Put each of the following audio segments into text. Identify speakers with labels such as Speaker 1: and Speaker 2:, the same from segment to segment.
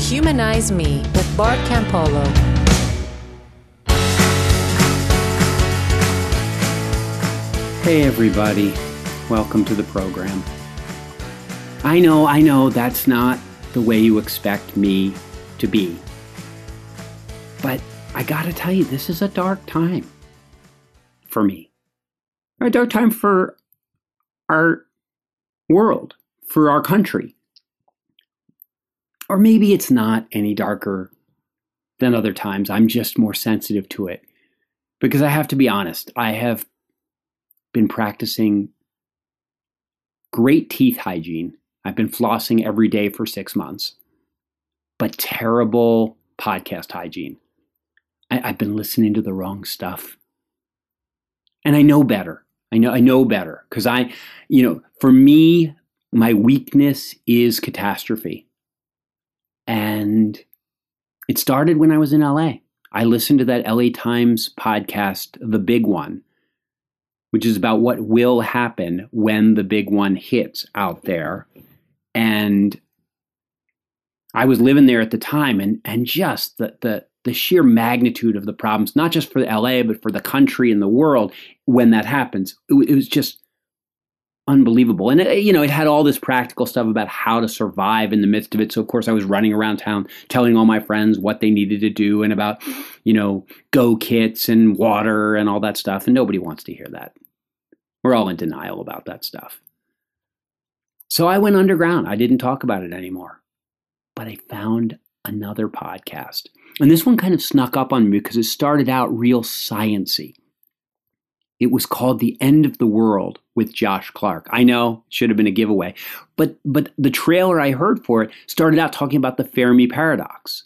Speaker 1: Humanize Me with Bart Campolo.
Speaker 2: Hey, everybody. Welcome to the program. I know, I know that's not the way you expect me to be. But I gotta tell you, this is a dark time for me. A dark time for our world, for our country. Or maybe it's not any darker than other times. I'm just more sensitive to it. Because I have to be honest, I have been practicing great teeth hygiene. I've been flossing every day for six months, but terrible podcast hygiene. I, have been listening to the wrong stuff. And I know better. I know I know better because I, you know, for me, my weakness is catastrophe. And it started when I was in LA. I listened to that LA Times podcast, The Big One, which is about what will happen when the big one hits out there. And I was living there at the time and and just the the the sheer magnitude of the problems, not just for LA, but for the country and the world when that happens. It, it was just unbelievable. And, it, uh, you know, it had all this practical stuff about how to survive in the midst of it. So, of course, I was running around town telling all my friends what they needed to do and about, you know, go kits and water and all that stuff. And nobody wants to hear that. We're all in denial about that stuff. So I went underground. I didn't talk about it anymore. But I found another podcast. And this one kind of snuck up on me because it started out real sciency. It was called The End of the World with Josh Clark. I know, should have been a giveaway. But but the trailer I heard for it started out talking about the Fermi paradox.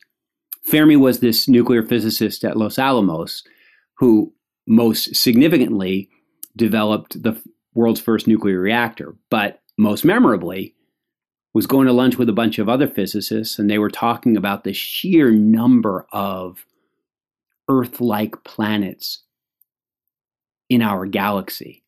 Speaker 2: Fermi was this nuclear physicist at Los Alamos who most significantly developed the world's first nuclear reactor, but most memorably was going to lunch with a bunch of other physicists and they were talking about the sheer number of Earth-like planets in our galaxy.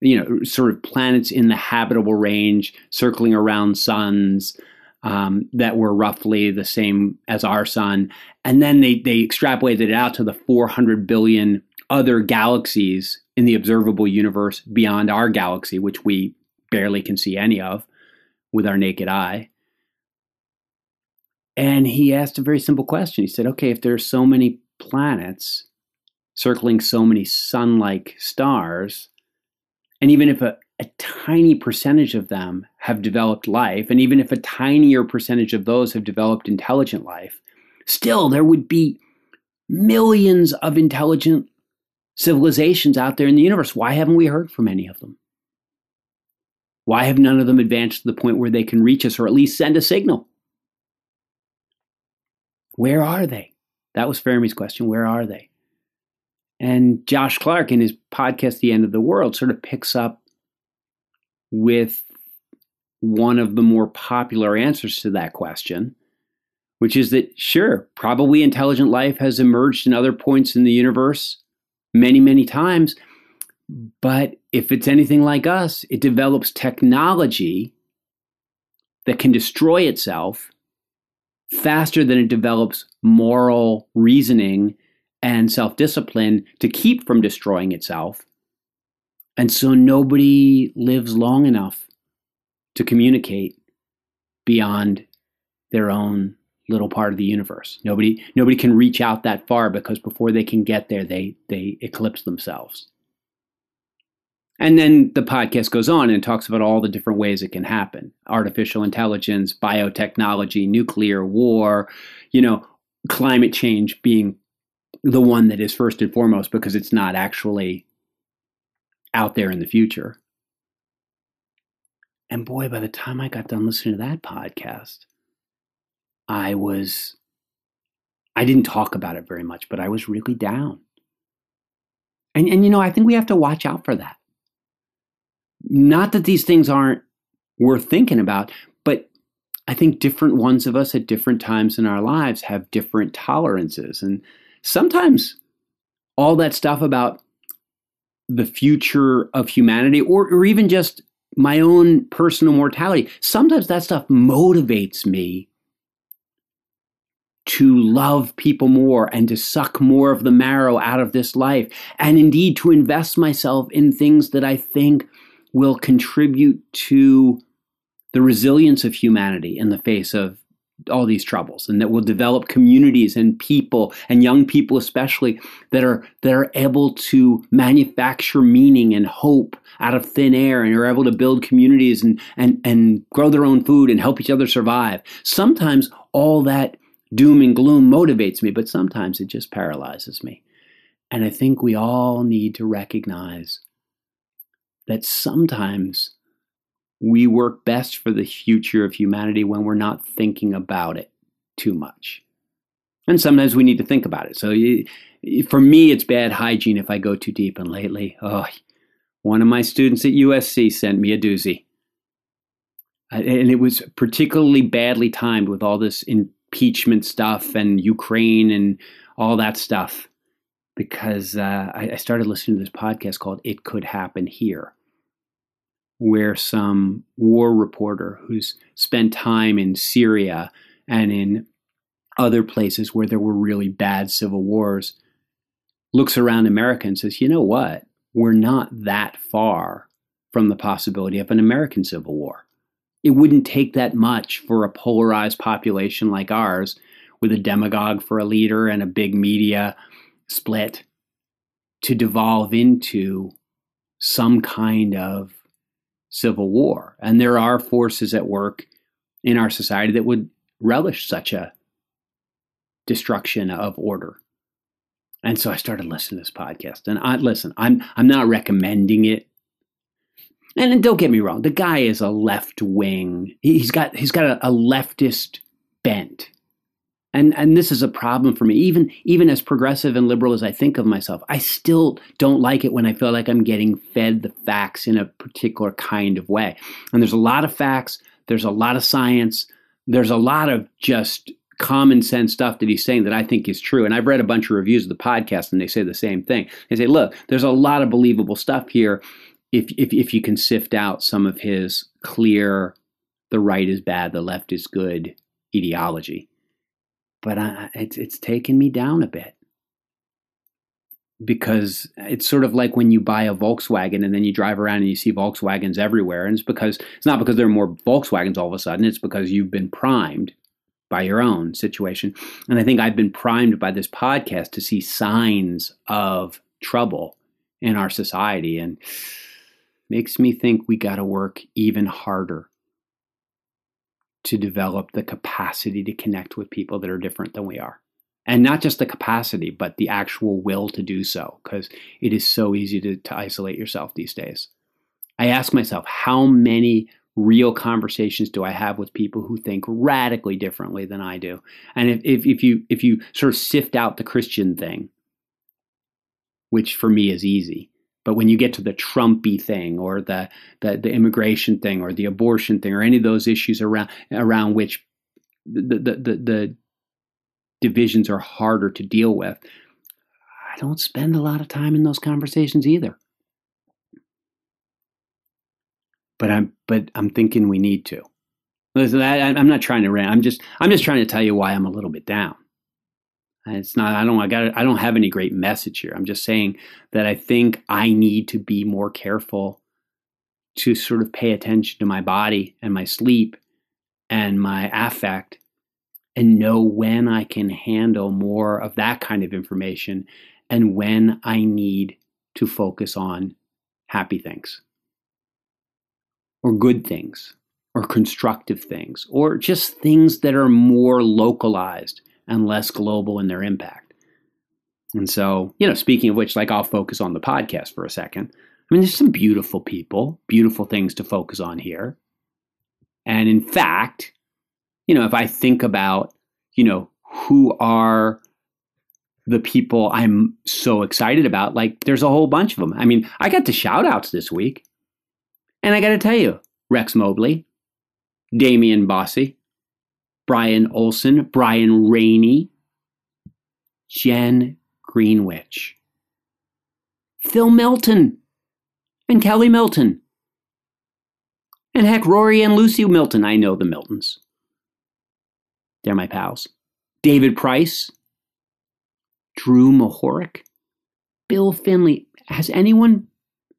Speaker 2: You know, sort of planets in the habitable range, circling around suns um, that were roughly the same as our sun. And then they, they extrapolated it out to the 400 billion other galaxies in the observable universe beyond our galaxy, which we barely can see any of with our naked eye. And he asked a very simple question. He said, okay, if there are so many planets circling so many sun like stars, and even if a, a tiny percentage of them have developed life, and even if a tinier percentage of those have developed intelligent life, still there would be millions of intelligent civilizations out there in the universe. Why haven't we heard from any of them? Why have none of them advanced to the point where they can reach us or at least send a signal? Where are they? That was Fermi's question. Where are they? And Josh Clark, in his podcast, The End of the World, sort of picks up with one of the more popular answers to that question, which is that, sure, probably intelligent life has emerged in other points in the universe many, many times. But if it's anything like us, it develops technology that can destroy itself faster than it develops moral reasoning and self discipline to keep from destroying itself. And so nobody lives long enough to communicate beyond their own little part of the universe. Nobody nobody can reach out that far because before they can get there they they eclipse themselves. And then the podcast goes on and talks about all the different ways it can happen. Artificial intelligence, biotechnology, nuclear war, you know, climate change being the one that is first and foremost because it's not actually out there in the future. And boy, by the time I got done listening to that podcast, I was, I didn't talk about it very much, but I was really down. And, and you know, I think we have to watch out for that. Not that these things aren't worth thinking about, but I think different ones of us at different times in our lives have different tolerances. And sometimes all that stuff about the future of humanity or, or even just my own personal mortality. Sometimes that stuff motivates me to love people more and to suck more of the marrow out of this life, and indeed to invest myself in things that I think will contribute to the resilience of humanity in the face of all these troubles and that will develop communities and people and young people especially that are that are able to manufacture meaning and hope out of thin air and are able to build communities and and and grow their own food and help each other survive. Sometimes all that doom and gloom motivates me but sometimes it just paralyzes me. And i think we all need to recognize that sometimes we work best for the future of humanity when we're not thinking about it too much. And sometimes we need to think about it. So you, for me, it's bad hygiene if I go too deep. And lately, oh, one of my students at USC sent me a doozy. And it was particularly badly timed with all this impeachment stuff and Ukraine and all that stuff because uh, I started listening to this podcast called It Could Happen Here where some war reporter who's spent time in Syria and in other places where there were really bad civil wars looks around America and says, you know what? We're not that far from the possibility of an American civil war. It wouldn't take that much for a polarized population like ours, with a demagogue for a leader and a big media split, to devolve into some kind of civil war. And there are forces at work in our society that would relish such a destruction of order. And so I started listening to this podcast. And I listen, I'm I'm not recommending it. And don't get me wrong, the guy is a left wing. He's got he's got a, a leftist bent and and this is a problem for me. Even even as progressive and liberal as i think of myself i still don't like it when i feel like i'm getting fed the facts in a particular kind of way. And there's a lot of facts there's a lot of science there's a lot of just common sense stuff that he's saying that i think is true. And i've read a bunch of reviews of the podcast and they say the same thing. They say look there's a lot of believable stuff here if if, if you can sift out some of his clear the right is bad the left is good ideology but I, it's it's taken me down a bit because it's sort of like when you buy a Volkswagen and then you drive around and you see Volkswagens everywhere, and it's because it's not because there are more Volkswagens all of a sudden. It's because you've been primed by your own situation, and I think I've been primed by this podcast to see signs of trouble in our society, and makes me think we got to work even harder to develop the capacity to connect with people that are different than we are. And not just the capacity, but the actual will to do so, because it is so easy to, to isolate yourself these days. I ask myself, how many real conversations do I have with people who think radically differently than I do? And if, if, if you if you sort of sift out the Christian thing, which for me is easy, but when you get to the Trumpy thing or the, the, the immigration thing or the abortion thing or any of those issues around around which the, the, the, the divisions are harder to deal with, I don't spend a lot of time in those conversations either. But I'm but I'm thinking we need to. Listen, I, I'm not trying to rant. I'm just I'm just trying to tell you why I'm a little bit down. It's not. I don't. I got. I don't have any great message here. I'm just saying that I think I need to be more careful to sort of pay attention to my body and my sleep and my affect and know when I can handle more of that kind of information and when I need to focus on happy things or good things or constructive things or just things that are more localized and less global in their impact. And so, you know, speaking of which, like I'll focus on the podcast for a second. I mean, there's some beautiful people, beautiful things to focus on here. And in fact, you know, if I think about, you know, who are the people I'm so excited about, like there's a whole bunch of them. I mean, I got the shout outs this week. And I got to tell you, Rex Mobley, Damian Bossy, Brian Olson, Brian Rainey, Jen Greenwich, Phil Milton, and Kelly Milton. And heck, Rory and Lucy Milton, I know the Miltons. They're my pals. David Price, Drew Mahorek, Bill Finley. Has anyone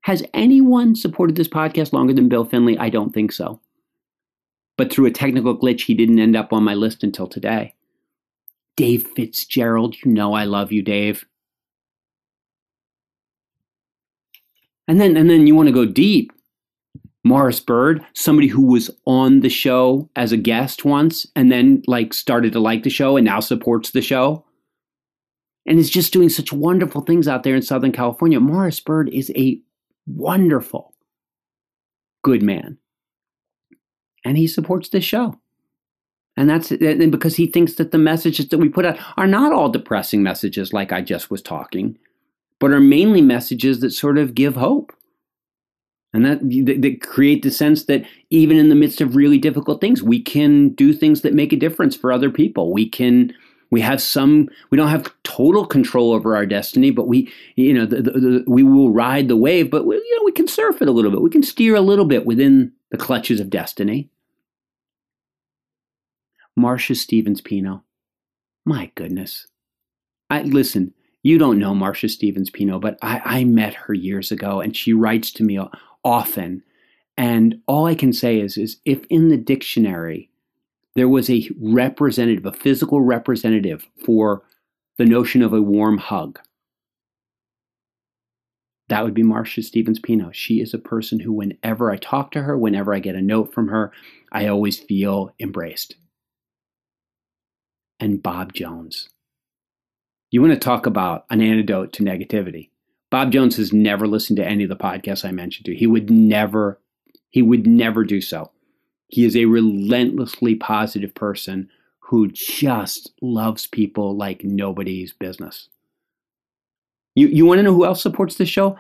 Speaker 2: has anyone supported this podcast longer than Bill Finley? I don't think so. But through a technical glitch, he didn't end up on my list until today. Dave Fitzgerald, you know I love you, Dave. And then and then you want to go deep. Morris Bird, somebody who was on the show as a guest once and then like started to like the show and now supports the show and is just doing such wonderful things out there in Southern California. Morris Bird is a wonderful, good man. And he supports this show. And that's and because he thinks that the messages that we put out are not all depressing messages like I just was talking, but are mainly messages that sort of give hope. And that, that create the sense that even in the midst of really difficult things, we can do things that make a difference for other people. We can we have some we don't have total control over our destiny but we you know the, the, the, we will ride the wave but we, you know we can surf it a little bit we can steer a little bit within the clutches of destiny. Marcia stevens pino. My goodness. I listen you don't know marcia stevens pino but I, I met her years ago and she writes to me often. And all i can say is is if in the dictionary there was a representative, a physical representative for the notion of a warm hug. That would be Marcia Stevens Pino. She is a person who, whenever I talk to her, whenever I get a note from her, I always feel embraced. And Bob Jones. You want to talk about an antidote to negativity. Bob Jones has never listened to any of the podcasts I mentioned to. He would never, he would never do so. He is a relentlessly positive person who just loves people like nobody's business. You, you want to know who else supports this show?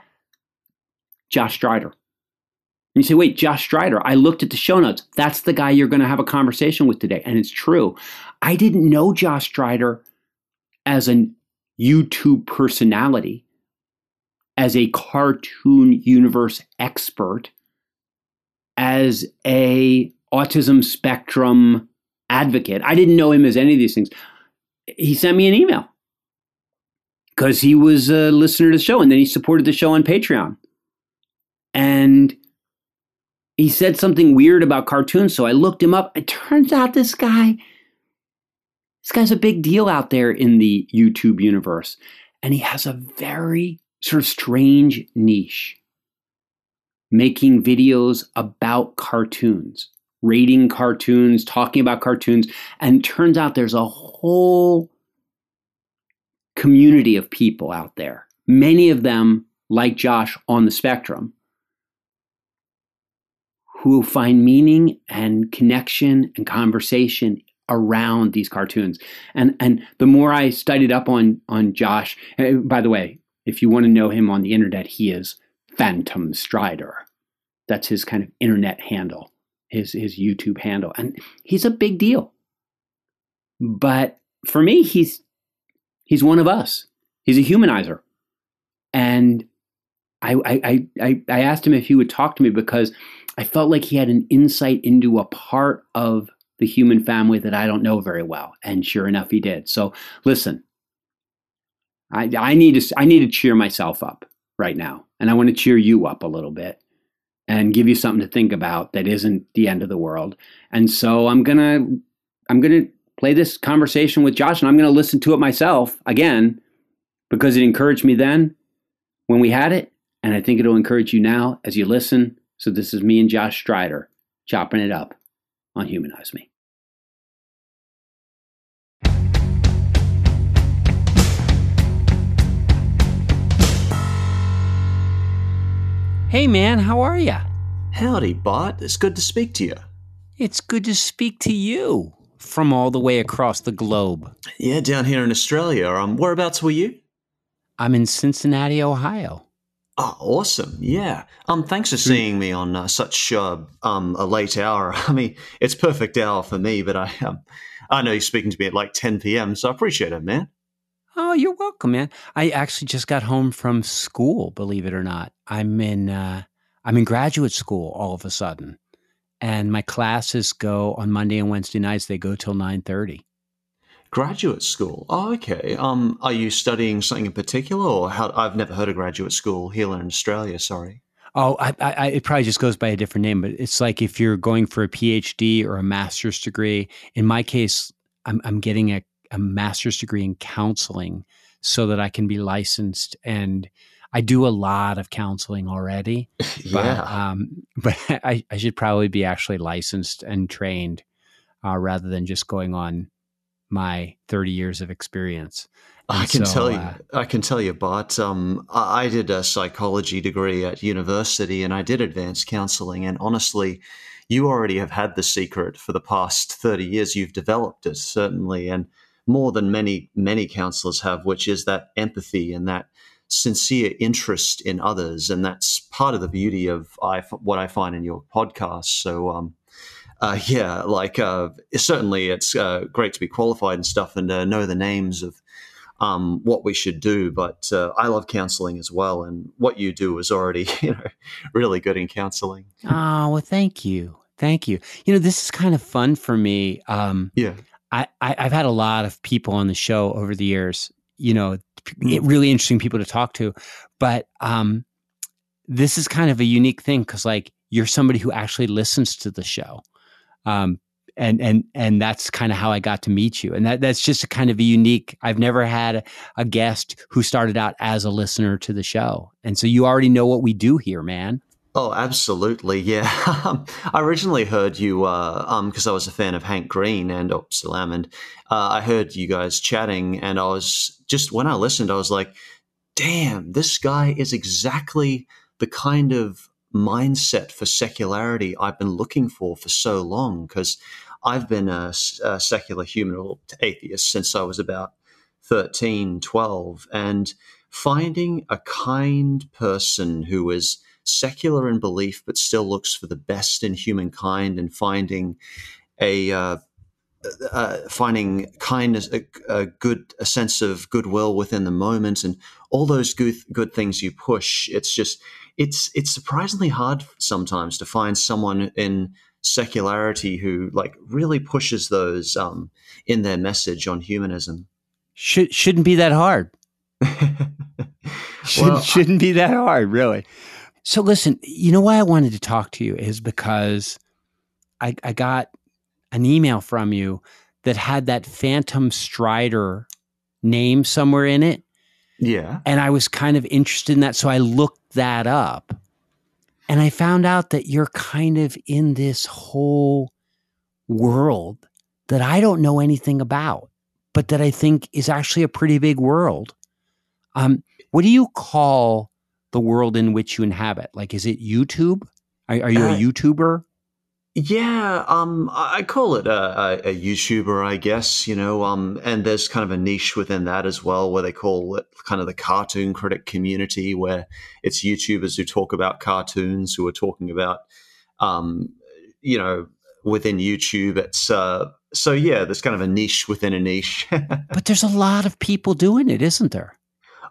Speaker 2: Josh Strider. And you say, wait, Josh Strider, I looked at the show notes. That's the guy you're going to have a conversation with today. And it's true. I didn't know Josh Strider as a YouTube personality, as a cartoon universe expert, as a autism spectrum advocate. I didn't know him as any of these things. He sent me an email because he was a listener to the show and then he supported the show on Patreon. And he said something weird about cartoons. So I looked him up. It turns out this guy, this guy's a big deal out there in the YouTube universe. And he has a very sort of strange niche making videos about cartoons rating cartoons, talking about cartoons, and turns out there's a whole community of people out there. Many of them, like Josh, on the spectrum, who find meaning and connection and conversation around these cartoons. And and the more I studied up on on Josh, eh, by the way, if you want to know him on the internet, he is Phantom Strider. That's his kind of internet handle his his YouTube handle, and he's a big deal. But for me, he's he's one of us. He's a humanizer, and I I I I asked him if he would talk to me because I felt like he had an insight into a part of the human family that I don't know very well, and sure enough, he did. So listen, I I need to I need to cheer myself up right now, and I want to cheer you up a little bit and give you something to think about that isn't the end of the world. And so I'm to I'm to play this conversation with Josh and I'm going to listen to it myself again because it encouraged me then when we had it and I think it'll encourage you now as you listen. So this is me and Josh Strider chopping it up on Humanize Me. Hey man, how are ya?
Speaker 3: Howdy, Bart. It's good to speak to you.
Speaker 2: It's good to speak to you from all the way across the globe.
Speaker 3: Yeah, down here in Australia. Um, whereabouts were you?
Speaker 2: I'm in Cincinnati, Ohio.
Speaker 3: Oh, awesome! Yeah. Um, thanks for seeing me on uh, such uh, um a late hour. I mean, it's perfect hour for me, but I um, I know you're speaking to me at like 10 p.m., so I appreciate it, man.
Speaker 2: Oh, you're welcome, man. I actually just got home from school, believe it or not. I'm in uh, I'm in graduate school all of a sudden. And my classes go on Monday and Wednesday nights. They go till nine thirty.
Speaker 3: Graduate school. Oh, okay. Um, are you studying something in particular, or how? I've never heard of graduate school here in Australia. Sorry.
Speaker 2: Oh, I, I, it probably just goes by a different name, but it's like if you're going for a PhD or a master's degree. In my case, I'm, I'm getting a, a master's degree in counseling so that I can be licensed and I do a lot of counseling already.
Speaker 3: yeah.
Speaker 2: But, um, but I, I should probably be actually licensed and trained uh, rather than just going on my 30 years of experience.
Speaker 3: I can so, tell you, uh, I can tell you, but um, I did a psychology degree at university, and I did advanced counseling. And honestly, you already have had the secret for the past thirty years. You've developed it certainly, and more than many many counselors have, which is that empathy and that sincere interest in others, and that's part of the beauty of I, what I find in your podcast. So, um, uh, yeah, like uh, certainly it's uh, great to be qualified and stuff, and uh, know the names of um, what we should do. But uh, I love counseling as well, and what you do is already you know really good in counseling.
Speaker 2: Oh well, thank you, thank you. You know, this is kind of fun for me. Um,
Speaker 3: yeah,
Speaker 2: I, I I've had a lot of people on the show over the years. You know, really interesting people to talk to, but um, this is kind of a unique thing because like you're somebody who actually listens to the show. Um, and and and that's kind of how I got to meet you. And that that's just a kind of a unique. I've never had a guest who started out as a listener to the show, and so you already know what we do here, man.
Speaker 3: Oh, absolutely, yeah. I originally heard you uh, um because I was a fan of Hank Green and oh, Salam, and uh, I heard you guys chatting, and I was just when I listened, I was like, "Damn, this guy is exactly the kind of mindset for secularity I've been looking for for so long." Because I've been a, a secular human atheist since I was about 13, 12, and finding a kind person who is secular in belief but still looks for the best in humankind and finding a uh, uh, finding kindness, a, a, good, a sense of goodwill within the moment, and all those good good things you push. It's just, it's it's surprisingly hard sometimes to find someone in secularity who like really pushes those um, in their message on humanism.
Speaker 2: Should shouldn't be that hard. Should, well, shouldn't be that hard, really. So listen, you know why I wanted to talk to you is because I, I got an email from you that had that Phantom Strider name somewhere in it.
Speaker 3: Yeah.
Speaker 2: And I was kind of interested in that. So I looked that up. And I found out that you're kind of in this whole world that I don't know anything about, but that I think is actually a pretty big world. Um, what do you call the world in which you inhabit? Like, is it YouTube? Are, are you uh, a YouTuber?
Speaker 3: Yeah, um, I call it a, a, a, YouTuber, I guess. You know, um, and there's kind of a niche within that as well, where they call it kind of the cartoon critic community, where it's YouTubers who talk about cartoons, who are talking about, um, you know, within YouTube. It's uh, so yeah, there's kind of a niche within a niche.
Speaker 2: but there's a lot of people doing it, isn't there?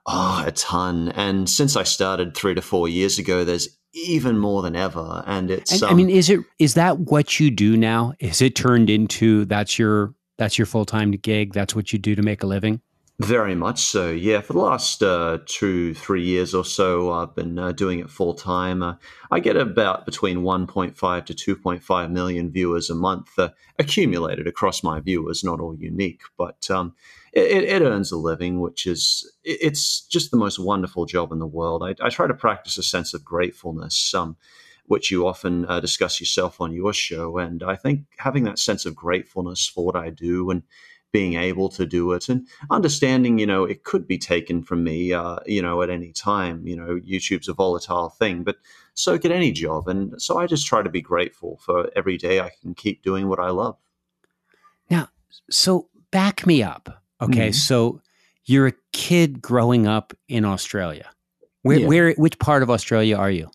Speaker 3: Oh, a ton. And since I started three to four years ago, there's even more than ever. And it's.
Speaker 2: And, um, I mean, is it is that what you do now? Is it turned into that's your that's your full time gig? That's what you do to make a living?
Speaker 3: Very much so. Yeah, for the last uh, two, three years or so, I've been uh, doing it full time. Uh, I get about between 1.5 to 2.5 million viewers a month uh, accumulated across my viewers, not all unique, but um, it, it, earns a living, which is it's just the most wonderful job in the world. I, I try to practice a sense of gratefulness, um, which you often uh, discuss yourself on your show, and I think having that sense of gratefulness for what I do and being able to do it and understanding, you know, it could be taken from me, uh, you know, at any time. You know, YouTube's a volatile thing, but so could any job, and so I just try to be grateful for every day I can keep doing what I love.
Speaker 2: Now, so back me up Okay, mm-hmm. so you're a kid growing up in Australia. Where, yeah. where, which part of Australia are you?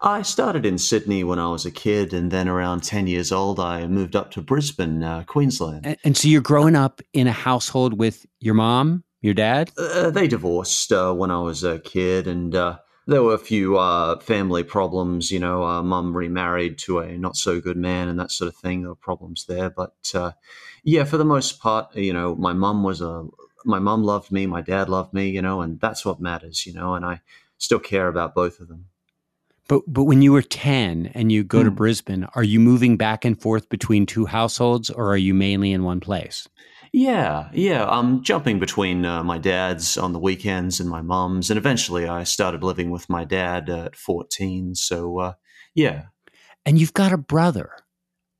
Speaker 3: I started in Sydney when I was a kid, and then around 10 years old, I moved up to Brisbane, uh, Queensland.
Speaker 2: And, and, so you're growing up in a household with your mom, your dad?
Speaker 3: Uh, they divorced uh, when I was a kid, and uh, there were a few uh, family problems. You know, uh, mum remarried to a not so good man and that sort of thing. There were problems there, but uh, yeah, for the most part, you know, my mom was a my mom loved me, my dad loved me, you know, and that's what matters, you know, and I still care about both of them.
Speaker 2: But but when you were 10 and you go mm. to hmm. Brisbane, are you moving back and forth between two households or are you mainly in one place?
Speaker 3: Yeah, yeah. I'm jumping between uh, my dad's on the weekends and my mom's, and eventually I started living with my dad at 14. So, uh, yeah.
Speaker 2: And you've got a brother.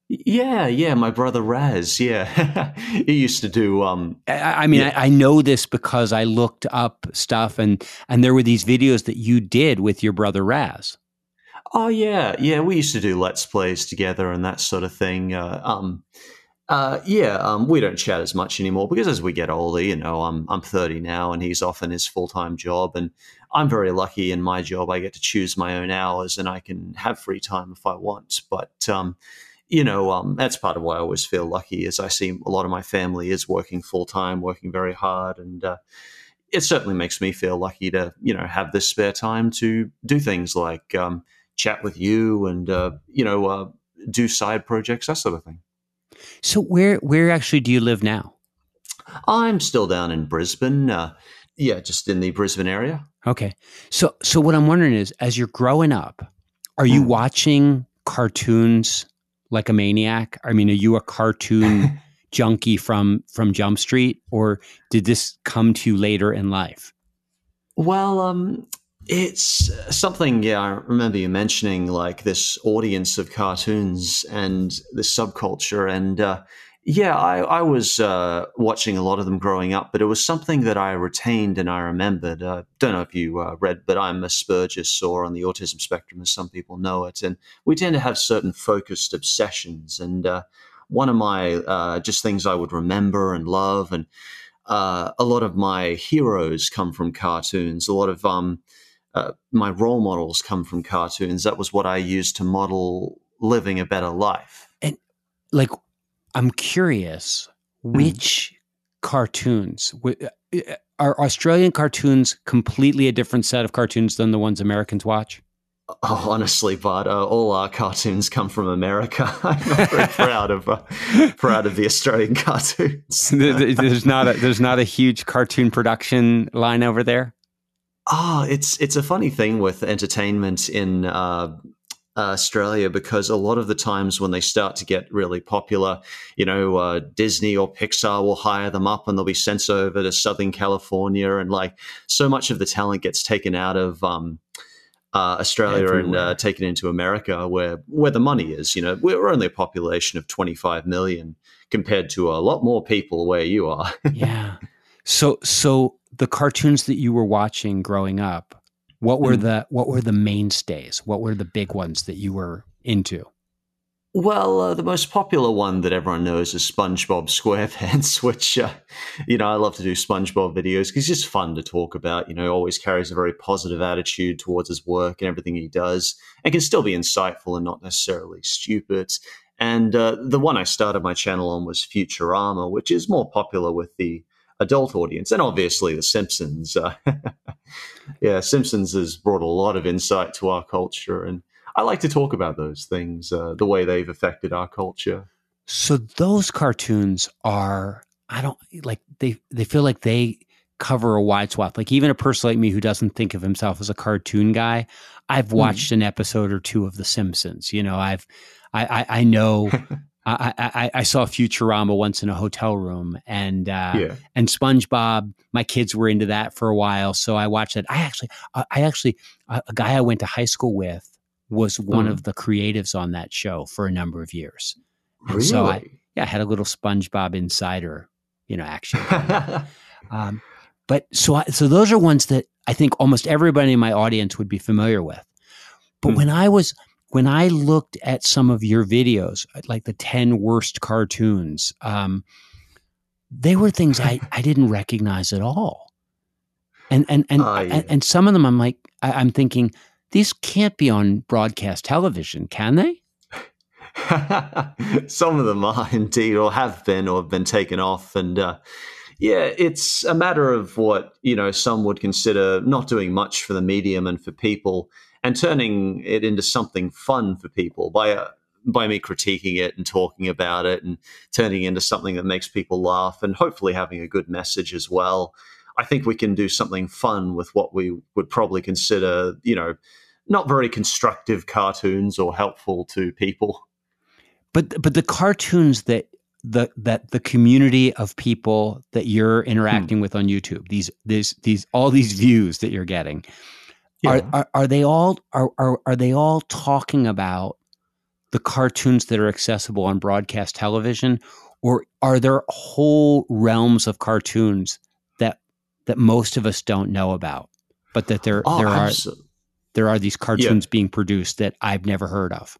Speaker 3: Yeah, yeah, my brother Raz. Yeah, he used to do. Um,
Speaker 2: I, I mean, yeah. I, I, know this because I looked up stuff, and and there were these videos that you did with your brother Raz.
Speaker 3: Oh yeah, yeah. We used to do let's plays together and that sort of thing. Uh, um, uh, yeah, um, we don't chat as much anymore because as we get older, you know, I'm I'm 30 now, and he's off in his full time job, and I'm very lucky in my job. I get to choose my own hours, and I can have free time if I want. But um, you know, um, that's part of why I always feel lucky is I see a lot of my family is working full time, working very hard, and uh, it certainly makes me feel lucky to you know have this spare time to do things like um, chat with you and uh, you know uh, do side projects, that sort of thing.
Speaker 2: So where where actually do you live now?
Speaker 3: I'm still down in Brisbane. Uh, yeah, just in the Brisbane area.
Speaker 2: Okay. So so what I'm wondering is, as you're growing up, are you mm. watching cartoons like a maniac? I mean, are you a cartoon junkie from from Jump Street, or did this come to you later in life?
Speaker 3: Well, um, it's something. Yeah, I remember you mentioning like this audience of cartoons and this subculture, and uh, yeah, I, I was uh, watching a lot of them growing up, but it was something that I retained and I remembered. Uh, don't know if you uh, read, but I'm Asperger's or on the autism spectrum, as some people know it. And we tend to have certain focused obsessions. And uh, one of my uh, just things I would remember and love, and uh, a lot of my heroes come from cartoons. A lot of um, my role models come from cartoons. That was what I used to model living a better life.
Speaker 2: And like, I'm curious hmm. which mm. cartoons uh, uh, are Australian cartoons completely a different set of cartoons than the ones Americans watch?
Speaker 3: Oh, honestly, but uh, all our cartoons come from America. I'm not very proud of uh, proud of the Australian cartoons.
Speaker 2: there's not a there's not a huge cartoon production line over there.
Speaker 3: Ah, oh, it's it's a funny thing with entertainment in uh, Australia because a lot of the times when they start to get really popular, you know, uh, Disney or Pixar will hire them up and they'll be sent over to Southern California, and like so much of the talent gets taken out of. Um, uh, Australia Everywhere. and uh, taken into America, where where the money is. You know, we're only a population of 25 million compared to a lot more people where you are.
Speaker 2: yeah. So so the cartoons that you were watching growing up, what were mm. the what were the mainstays? What were the big ones that you were into?
Speaker 3: Well, uh, the most popular one that everyone knows is SpongeBob SquarePants, which, uh, you know, I love to do SpongeBob videos because it's just fun to talk about. You know, always carries a very positive attitude towards his work and everything he does, and can still be insightful and not necessarily stupid. And uh, the one I started my channel on was Futurama, which is more popular with the adult audience, and obviously The Simpsons. Uh, yeah, Simpsons has brought a lot of insight to our culture, and I like to talk about those things, uh, the way they've affected our culture.
Speaker 2: So those cartoons are, I don't like they. They feel like they cover a wide swath. Like even a person like me who doesn't think of himself as a cartoon guy, I've hmm. watched mm. an episode or two of The Simpsons. You know, I've I, I, I know I, I, I, saw Futurama once in a hotel room, and uh, yeah. and SpongeBob. My kids were into that for a while, so I watched that. I actually, I actually, a, a guy I went to high school with was one mm. of the creatives on that show for a number of years. And
Speaker 3: really?
Speaker 2: So I, yeah, I had a little SpongeBob insider, you know, action. um, but so, I, so those are ones that I think almost everybody in my audience would be familiar with. But mm. when I was when I looked at some of your videos, like the 10 worst cartoons, um, they were things I, I didn't recognize at all. And, and, and, uh, yeah. and, and, some of them I'm like, I, I'm thinking, these can't be on broadcast television, can they?
Speaker 3: some of them are indeed, or have been, or have been taken off. And, uh, Yeah, it's a matter of what, you know, some would consider not doing much for the medium and for people and turning it into something fun for people by uh, by me critiquing it and talking about it and turning it into something that makes people laugh and hopefully having a good message as well. I think we can do something fun with what we would probably consider, you know, not very constructive cartoons or helpful to people.
Speaker 2: But but the cartoons that the that the community of people that you're interacting hmm. with on YouTube, these these these all these views that you're getting, yeah. are, are, are they all are, are are they all talking about the cartoons that are accessible on broadcast television, or are there whole realms of cartoons that that most of us don't know about, but that there oh, there are there are these cartoons yeah. being produced that I've never heard of?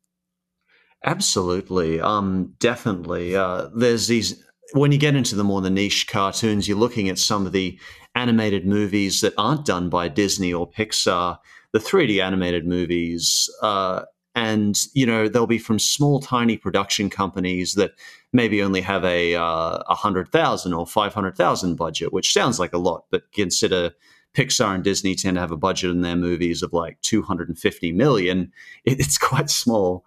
Speaker 3: Absolutely. Um, definitely. Uh, there's these, when you get into the more the niche cartoons, you're looking at some of the animated movies that aren't done by Disney or Pixar, the 3D animated movies. Uh, and, you know, they'll be from small, tiny production companies that maybe only have a uh, 100,000 or 500,000 budget, which sounds like a lot, but consider Pixar and Disney tend to have a budget in their movies of like 250 million. It's quite small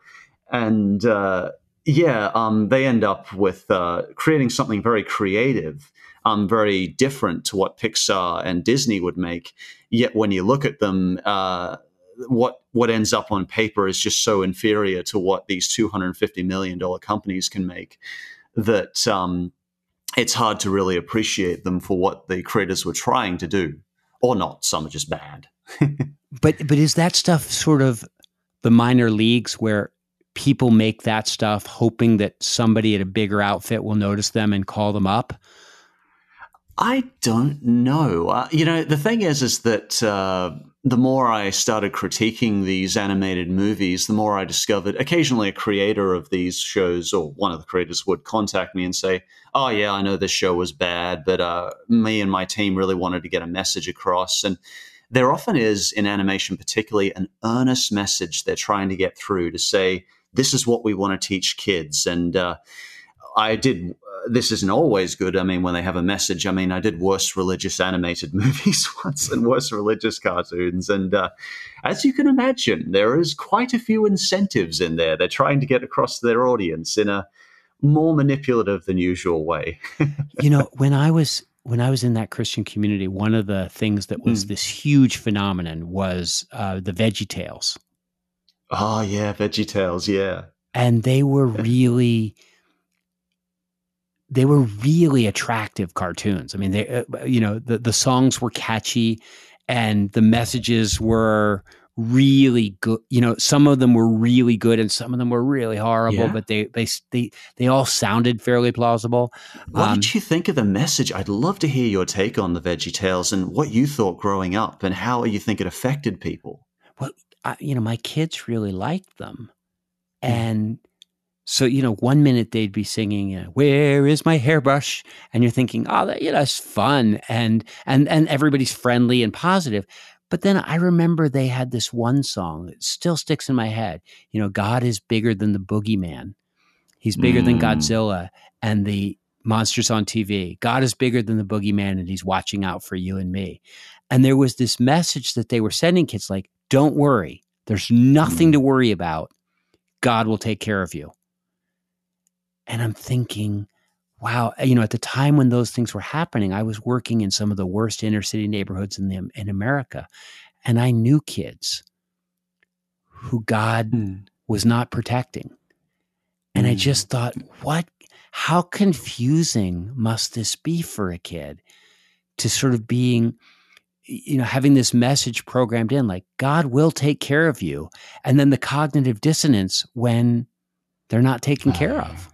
Speaker 3: and uh, yeah, um, they end up with uh, creating something very creative, um, very different to what Pixar and Disney would make. Yet when you look at them, uh, what what ends up on paper is just so inferior to what these two hundred fifty million dollar companies can make that um, it's hard to really appreciate them for what the creators were trying to do, or not. Some are just bad.
Speaker 2: but but is that stuff sort of the minor leagues where people make that stuff hoping that somebody at a bigger outfit will notice them and call them up?
Speaker 3: I don't know. Uh, you know, the thing is, is that uh, the more I started critiquing these animated movies, the more I discovered occasionally a creator of these shows or one of the creators would contact me and say, Oh, yeah, I know this show was bad, but uh, me and my team really wanted to get a message across. And there often is in animation, particularly, an earnest message they're trying to get through to say, this is what we want to teach kids. And uh, I did. This isn't always good. I mean, when they have a message, I mean, I did worse religious animated movies once and worse religious cartoons. And uh, as you can imagine, there is quite a few incentives in there. They're trying to get across to their audience in a more manipulative than usual way.
Speaker 2: you know, when I was when I was in that Christian community, one of the things that was mm. this huge phenomenon was uh, the Veggie Tales.
Speaker 3: Oh yeah, Veggie Tales, yeah.
Speaker 2: And they were really they were really attractive cartoons. I mean, they uh, you know, the the songs were catchy and the messages were really good. You know, some of them were really good and some of them were really horrible, yeah. but they they they they all sounded fairly plausible.
Speaker 3: What um, did you think of the message? I'd love to hear your take on the Veggie Tales and what you thought growing up and how you think it affected people.
Speaker 2: Well, I, you know, my kids really liked them. And so, you know, one minute they'd be singing, uh, "Where is my hairbrush?" and you're thinking, "Oh, that, you know, it's fun," and and and everybody's friendly and positive. But then I remember they had this one song that still sticks in my head. You know, God is bigger than the boogeyman. He's bigger mm. than Godzilla and the monsters on TV. God is bigger than the boogeyman, and He's watching out for you and me. And there was this message that they were sending kids, like, don't worry. There's nothing mm. to worry about. God will take care of you. And I'm thinking, wow, you know, at the time when those things were happening, I was working in some of the worst inner city neighborhoods in the, in America, and I knew kids who God mm. was not protecting. And mm. I just thought, what how confusing must this be for a kid to sort of being you know having this message programmed in like god will take care of you and then the cognitive dissonance when they're not taken care of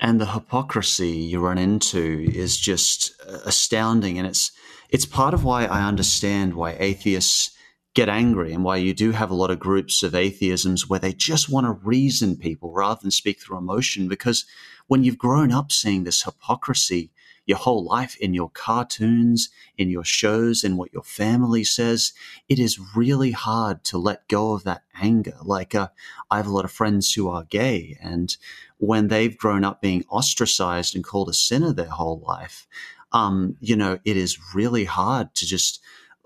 Speaker 3: and the hypocrisy you run into is just astounding. And it's it's part of why i understand why atheists get angry and why you do have a lot of groups of atheisms where they just want to reason people rather than speak through emotion. Because when you've grown up seeing this hypocrisy your whole life in your cartoons, in your shows, in what your family says, it is really hard to let go of that anger. Like, uh, I have a lot of friends who are gay, and when they've grown up being ostracized and called a sinner their whole life, um, you know, it is really hard to just,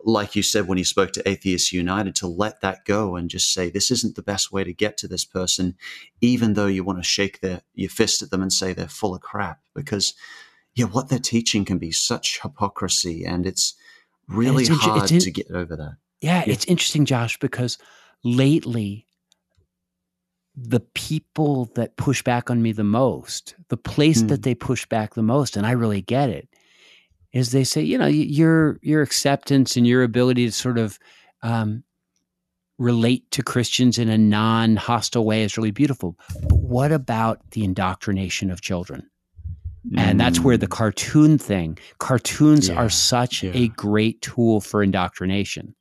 Speaker 3: like you said when you spoke to Atheists United, to let that go and just say, this isn't the best way to get to this person, even though you want to shake their, your fist at them and say they're full of crap. Because, yeah, what they're teaching can be such hypocrisy and it's really
Speaker 2: it's
Speaker 3: hard
Speaker 2: in-
Speaker 3: to get over that.
Speaker 2: Yeah,
Speaker 3: Yeah.
Speaker 2: it's interesting, Josh, because lately the people that push back on me the most, the place
Speaker 3: Hmm.
Speaker 2: that they push back the most, and I really get it, is they say, you know, your your acceptance and your ability to sort of um, relate to Christians in a non-hostile way is really beautiful. But what about the indoctrination of children? And that's where the cartoon thing, cartoons
Speaker 3: Yeah,
Speaker 2: are such
Speaker 3: yeah.
Speaker 2: a great tool for indoctrination.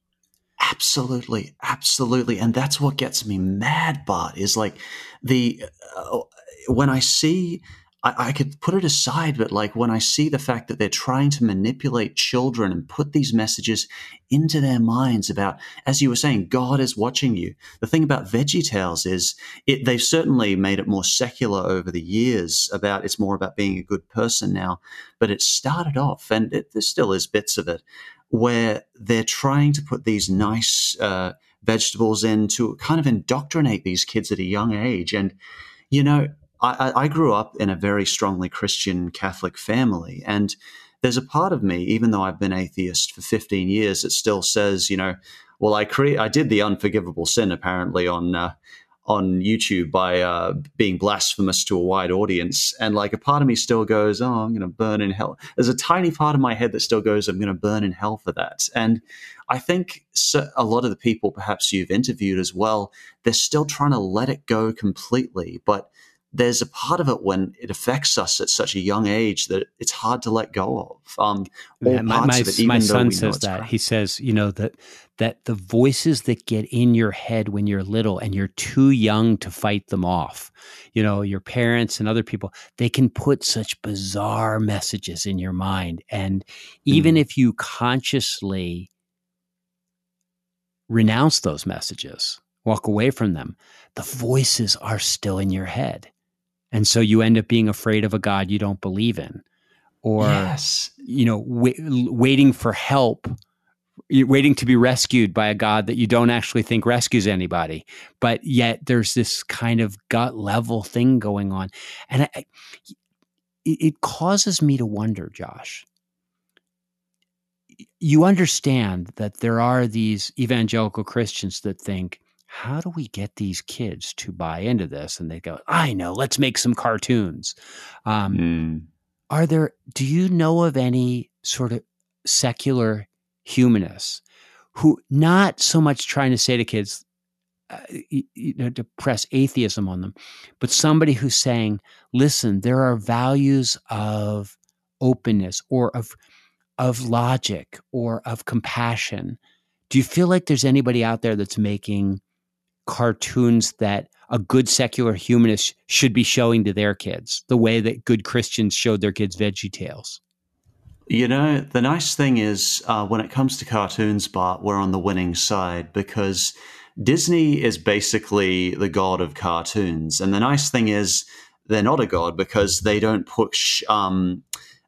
Speaker 3: Absolutely, absolutely, and that's what gets me mad. Bart is like the uh, when I see. I, I could put it aside, but like when I see the fact that they're trying to manipulate children and put these messages into their minds about, as you were saying, God is watching you. The thing about VeggieTales is it, they've certainly made it more secular over the years. About it's more about being a good person now, but it started off, and it, there still is bits of it where they're trying to put these nice uh, vegetables in to kind of indoctrinate these kids at a young age. And, you know, I, I- grew up in a very strongly Christian Catholic family. And there's a part of me, even though I've been atheist for 15 years, that still says, you know, well, I create, I did the unforgivable sin apparently on uh, on YouTube by uh, being blasphemous to a wide audience, and like a part of me still goes, "Oh, I'm going to burn in hell." There's a tiny part of my head that still goes, "I'm going to burn in hell for that." And I think so, a lot of the people, perhaps you've interviewed as well, they're still trying to let it go completely, but there's a part of it when it affects us at such a young age that it's hard to let go of. Um,
Speaker 2: Yeah, my my,
Speaker 3: of it,
Speaker 2: my son says that
Speaker 3: crap.
Speaker 2: he says you know that that the voices that get in your head when you're little and you're too young to fight them off you know your parents and other people they can put such bizarre messages in your mind and even
Speaker 3: Mm.
Speaker 2: if you consciously renounce those messages walk away from them the voices are still in your head and so you end up being afraid of a god you don't believe in or
Speaker 3: yes,
Speaker 2: you know, wait, waiting for help, waiting to be rescued by a God that you don't actually think rescues anybody. But yet there's this kind of gut level thing going on. And I, it causes me to wonder, Josh. You understand that there are these evangelical Christians that think, how do we get these kids to buy into this? And they go, I know, let's make some cartoons. Um,
Speaker 3: Mm.
Speaker 2: are there do you know of any sort of secular humanists who not so much trying to say to kids uh, you, you know to press atheism on them but somebody who's saying listen there are values of openness or of of logic or of compassion do you feel like there's anybody out there that's making cartoons that a good secular humanist should be showing to their kids the way that good Christians showed their kids Veggie Tales.
Speaker 3: You know, the nice thing is uh, when it comes to cartoons, Bart, we're on the winning side because Disney is basically the god of cartoons. And the nice thing is they're not a god because they don't push um,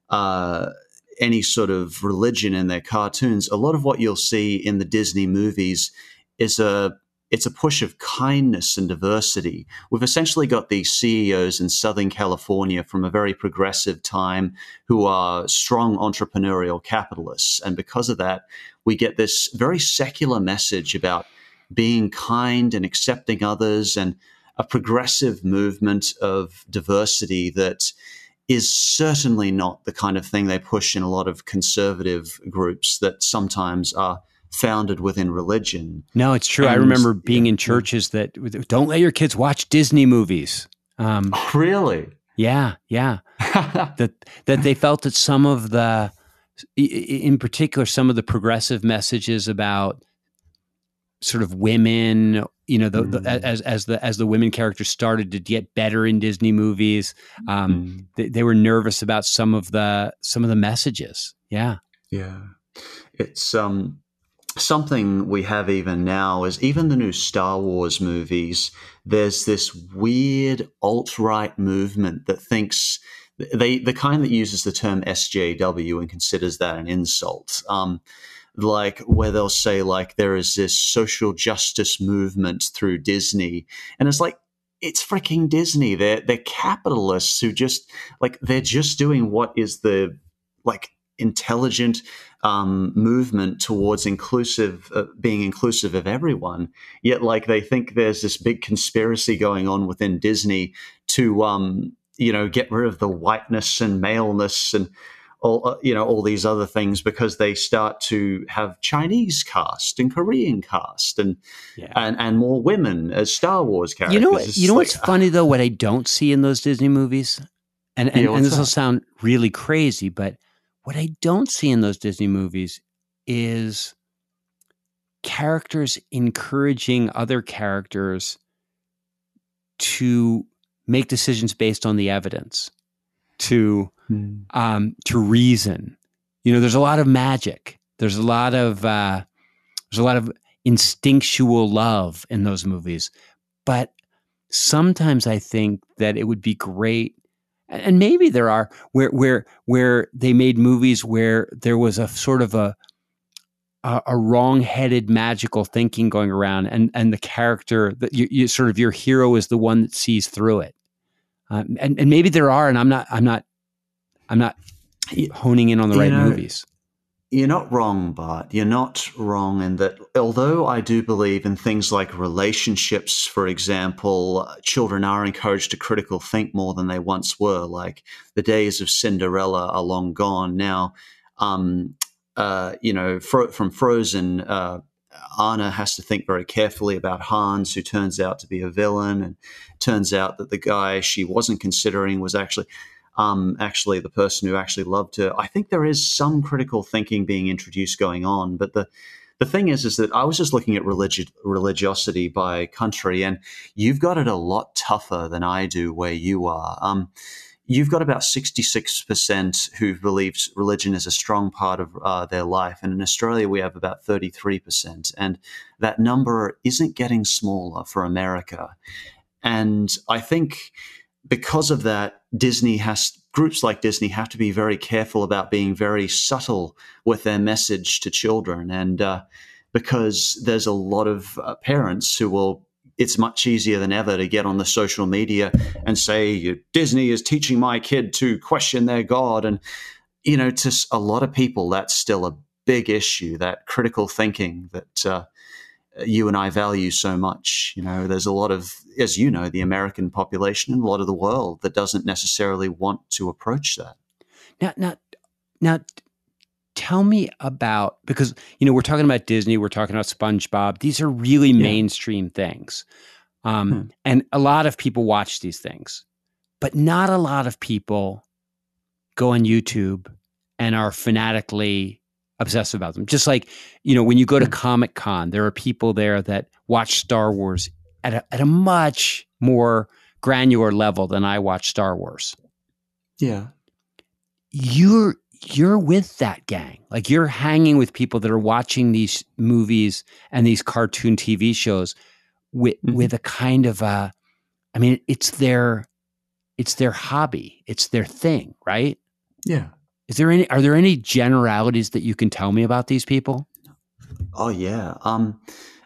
Speaker 3: uh, any sort of religion in their cartoons. A lot of what you'll see in the Disney movies is a it's a push of kindness and diversity. We've essentially got these CEOs in Southern California from a very progressive time who are strong entrepreneurial capitalists. And because of that, we get this very secular message about being kind and accepting others and a progressive movement of diversity that is certainly not the kind of thing they push in a lot of conservative groups that sometimes are founded within religion.
Speaker 2: No, it's true. I remember being
Speaker 3: yeah,
Speaker 2: in
Speaker 3: yeah.
Speaker 2: churches that don't let your kids watch Disney movies. Um,
Speaker 3: Really?
Speaker 2: yeah, yeah. that that they felt that some of the, in particular, some of the progressive messages about sort of women, you know, the, the,
Speaker 3: Mm.
Speaker 2: as as the as the women characters started to get better in Disney movies, um,
Speaker 3: Mm,
Speaker 2: they, they were nervous about some of the some of the messages. Yeah,
Speaker 3: yeah. It's um something we have even now is even the new Star Wars movies, there's this weird alt right movement that thinks they the kind that uses the term SJW and considers that an insult. Um, like where they'll say like there is this social justice movement through Disney, and it's like it's freaking Disney. They're they're capitalists who just like they're just doing what is the like intelligent um, movement towards inclusive, uh, being inclusive of everyone. Yet, like they think there's this big conspiracy going on within Disney to, um, you know, get rid of the whiteness and maleness and all, uh, you know, all these other things because they start to have Chinese cast and Korean cast and yeah. and and more women as Star Wars characters.
Speaker 2: You know, you know like, what's uh, funny though? What I don't see in those Disney movies, and and, yeah, and this will sound really crazy, but what I don't see in those Disney movies is characters encouraging other characters to make decisions based on the evidence, to hmm. um, to reason. You know, there's a lot of magic. There's a lot of uh, there's a lot of instinctual love in those movies, but sometimes I think that it would be great and maybe there are where where where they made movies where there was a sort of a a, a wrong-headed magical thinking going around, and and the character that you, you, sort of your hero is the one that sees through it, um, and and maybe there are, and I'm not I'm not I'm not honing in on the you right know, movies.
Speaker 3: You're not wrong, Bart. You're not wrong in that, although I do believe in things like relationships, for example, children are encouraged to critical think more than they once were. Like the days of Cinderella are long gone. Now, um, uh, you know, fro- from Frozen, uh, Anna has to think very carefully about Hans, who turns out to be a villain, and turns out that the guy she wasn't considering was actually um, actually the person who actually loved her. I think there is some critical thinking being introduced going on, but the the thing is, is that I was just looking at religi- religiosity by country, and you've got it a lot tougher than I do where you are. Um, you've got about 66% who believes religion is a strong part of uh, their life. And in Australia, we have about 33%. And that number isn't getting smaller for America. And I think because of that, Disney has groups like Disney have to be very careful about being very subtle with their message to children, and uh, because there's a lot of uh, parents who will. It's much easier than ever to get on the social media and say Disney is teaching my kid to question their God, and you know, to a lot of people, that's still a big issue. That critical thinking that uh, you and I value so much. You know, there's a lot of, as you know, the American population and a lot of the world that doesn't necessarily want to approach that.
Speaker 2: Now, now, now, tell me about because you know we're talking about Disney, we're talking about SpongeBob. These are really yeah. mainstream things, um, hmm. and a lot of people watch these things, but not a lot of people go on YouTube and are fanatically obsessive about them. Just like, you know, when you go to hmm. Comic Con, there are people there that watch Star Wars at a, at a much more granular level than I watch Star Wars.
Speaker 3: Yeah.
Speaker 2: You're you're with that gang. Like you're hanging with people that are watching these movies and these cartoon TV shows with mm-hmm. with a kind of a I mean it's their it's their hobby. It's their thing, right?
Speaker 3: Yeah.
Speaker 2: Is there any? Are there any generalities that you can tell me about these people?
Speaker 3: Oh yeah, um,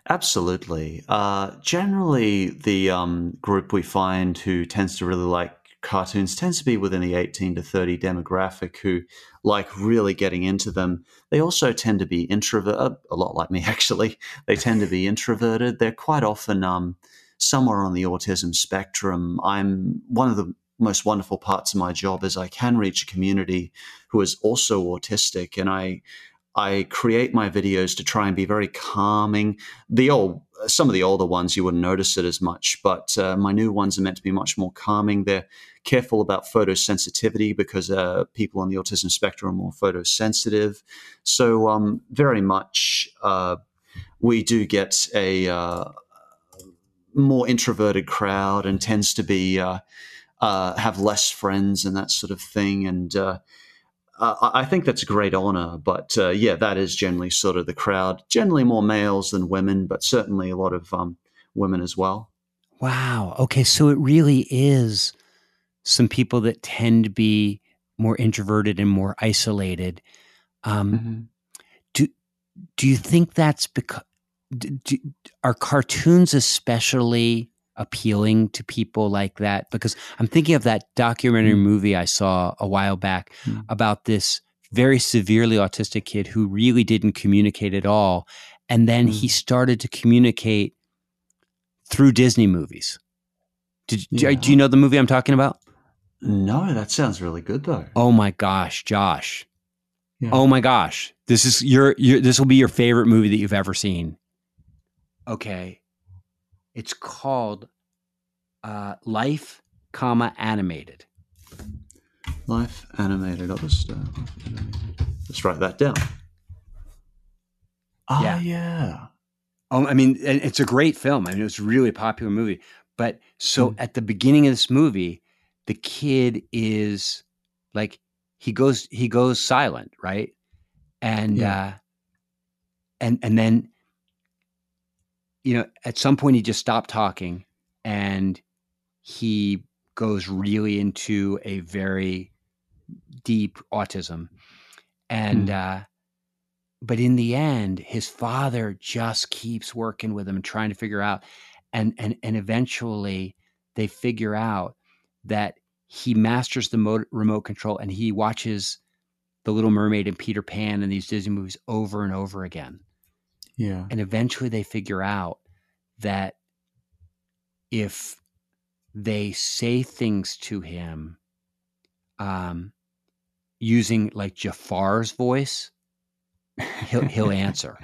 Speaker 3: absolutely. Uh, generally, the um, group we find who tends to really like cartoons tends to be within the 18 to 30 demographic who like really getting into them. They also tend to be introverted, a lot like me actually. They tend to be introverted. They're quite often um, somewhere on the autism spectrum. I'm one of the most wonderful parts of my job is I can reach a community who is also autistic, and I I create my videos to try and be very calming. The old some of the older ones you wouldn't notice it as much, but uh, my new ones are meant to be much more calming. They're careful about photosensitivity because uh, people on the autism spectrum are more photosensitive. So um, very much uh, we do get a uh, more introverted crowd and tends to be uh, have less friends and that sort of thing. And uh, I think that's a great honor. But uh, yeah, that is generally sort of the crowd. Generally more males than women, but certainly a lot of um, women as well.
Speaker 2: Wow. Okay, so it really is some people that tend to be more introverted and more isolated. Um,
Speaker 3: Mm-hmm.
Speaker 2: Do do you think that's because do, are cartoons especially appealing to people like that? Because I'm thinking of that documentary
Speaker 3: Mm.
Speaker 2: movie I saw a while back
Speaker 3: Mm.
Speaker 2: about this very severely autistic kid who really didn't communicate at all, and then he
Speaker 3: Mm.
Speaker 2: started to communicate through Disney movies. Did, do-
Speaker 3: Yeah.
Speaker 2: do you know the movie I'm talking about?
Speaker 3: No, that sounds really good though.
Speaker 2: Oh my gosh, Josh.
Speaker 3: Yeah.
Speaker 2: Oh my gosh. This is your, your this will be your favorite movie that you've ever seen. Okay. It's called uh Life, comma animated.
Speaker 3: Life animated. I'll just, uh, write that down. Ah,
Speaker 2: Yeah.
Speaker 3: yeah.
Speaker 2: Oh, I mean, it's a great film. I mean, it was a really popular movie. But so
Speaker 3: Mm.
Speaker 2: at the beginning of this movie, the kid is like he goes he goes silent, right? And
Speaker 3: Yeah.
Speaker 2: uh and and then you know, at some point he just stopped talking and he goes really into a very deep autism. And uh but in the end his father just keeps working with him and trying to figure out and and and eventually they figure out that he masters the mo- remote control and he watches the little mermaid and peter pan and these disney movies over and over again
Speaker 3: Yeah.
Speaker 2: and eventually they figure out that if they say things to him um, using like Jafar's voice, he'll he'll answer.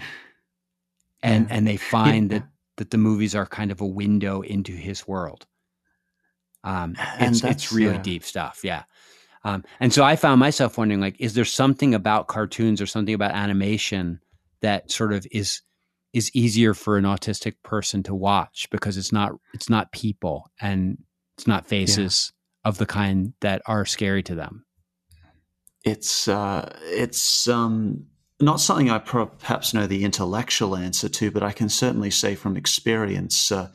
Speaker 2: And
Speaker 3: Yeah.
Speaker 2: and they find
Speaker 3: Yeah.
Speaker 2: that that the movies are kind of a window into his world. Um,
Speaker 3: And
Speaker 2: it's, it's really
Speaker 3: yeah.
Speaker 2: deep stuff, yeah. Um, and so I found myself wondering, like, is there something about cartoons or something about animation that sort of is is easier for an autistic person to watch because it's not it's not people and it's not faces of the kind that are scary to them.
Speaker 3: It's uh, it's um, not something I perhaps know the intellectual answer to, but I can certainly say from experience, uh,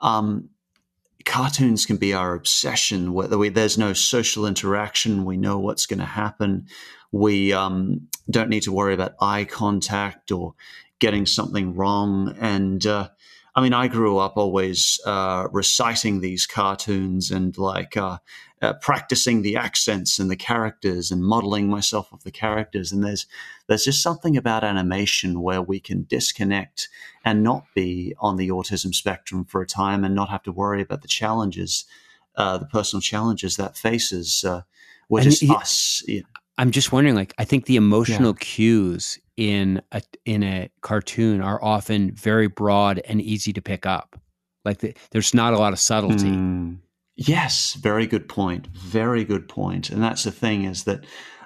Speaker 3: um, cartoons can be our obsession. Whether we, there's no social interaction, we know what's going to happen. We um, don't need to worry about eye contact or getting something wrong. And uh, I mean, I grew up always uh, reciting these cartoons and like uh, uh, practicing the accents and the characters and modeling myself of the characters. And there's there's just something about animation where we can disconnect and not be on the autism spectrum for a time and not have to worry about the challenges, uh, the personal challenges that faces. Uh,
Speaker 2: And
Speaker 3: just
Speaker 2: y-
Speaker 3: us. Yeah.
Speaker 2: I'm just wondering, like, I think the emotional cues in a in a cartoon are often very broad and easy to pick up. Like, the, there's not a lot of subtlety.
Speaker 3: Mm. Yes, very good point. Very good point. And that's the thing is that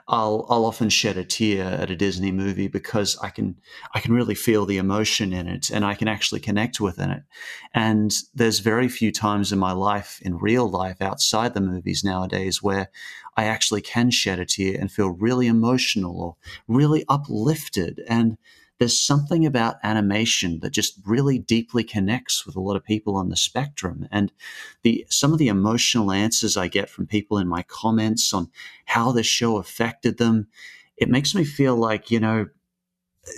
Speaker 3: I'll I'll often shed a tear at a Disney movie because I can I can really feel the emotion in it and I can actually connect within it. And there's very few times in my life, in real life, outside the movies nowadays, where I actually can shed a tear and feel really emotional or really uplifted. And there's something about animation that just really deeply connects with a lot of people on the spectrum. And the some of the emotional answers I get from people in my comments on how the show affected them, it makes me feel like, you know,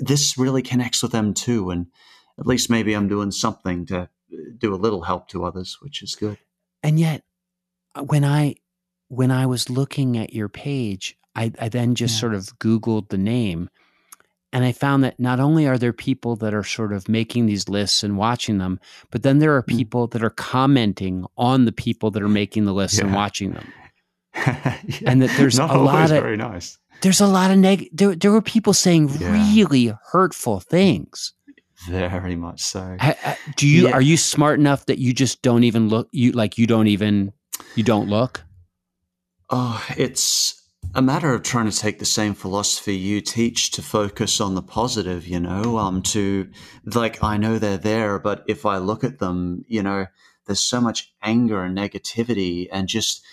Speaker 3: this really connects with them too. And at least maybe I'm doing something to do a little help to others, which is good.
Speaker 2: And yet, uh, when I when I was looking at your page, I, I then just
Speaker 3: Yeah.
Speaker 2: sort of Googled the name, and I found that not only are there people that are sort of making these lists and watching them, but then there are
Speaker 3: Mm.
Speaker 2: people that are commenting on the people that are making the lists and watching them.
Speaker 3: Yeah.
Speaker 2: And that there's
Speaker 3: Not
Speaker 2: a lot of-
Speaker 3: very nice.
Speaker 2: There's a lot of neg. There, there were people saying
Speaker 3: Yeah.
Speaker 2: really hurtful things.
Speaker 3: Very much so.
Speaker 2: Ha- ha- Do you
Speaker 3: Yeah.
Speaker 2: are you smart enough that you just don't even look? You like you don't even you don't look.
Speaker 3: Oh, it's a matter of trying to take the same philosophy you teach to focus on the positive, you know, um, to like, I know they're there, but if I look at them, you know, there's so much anger and negativity and just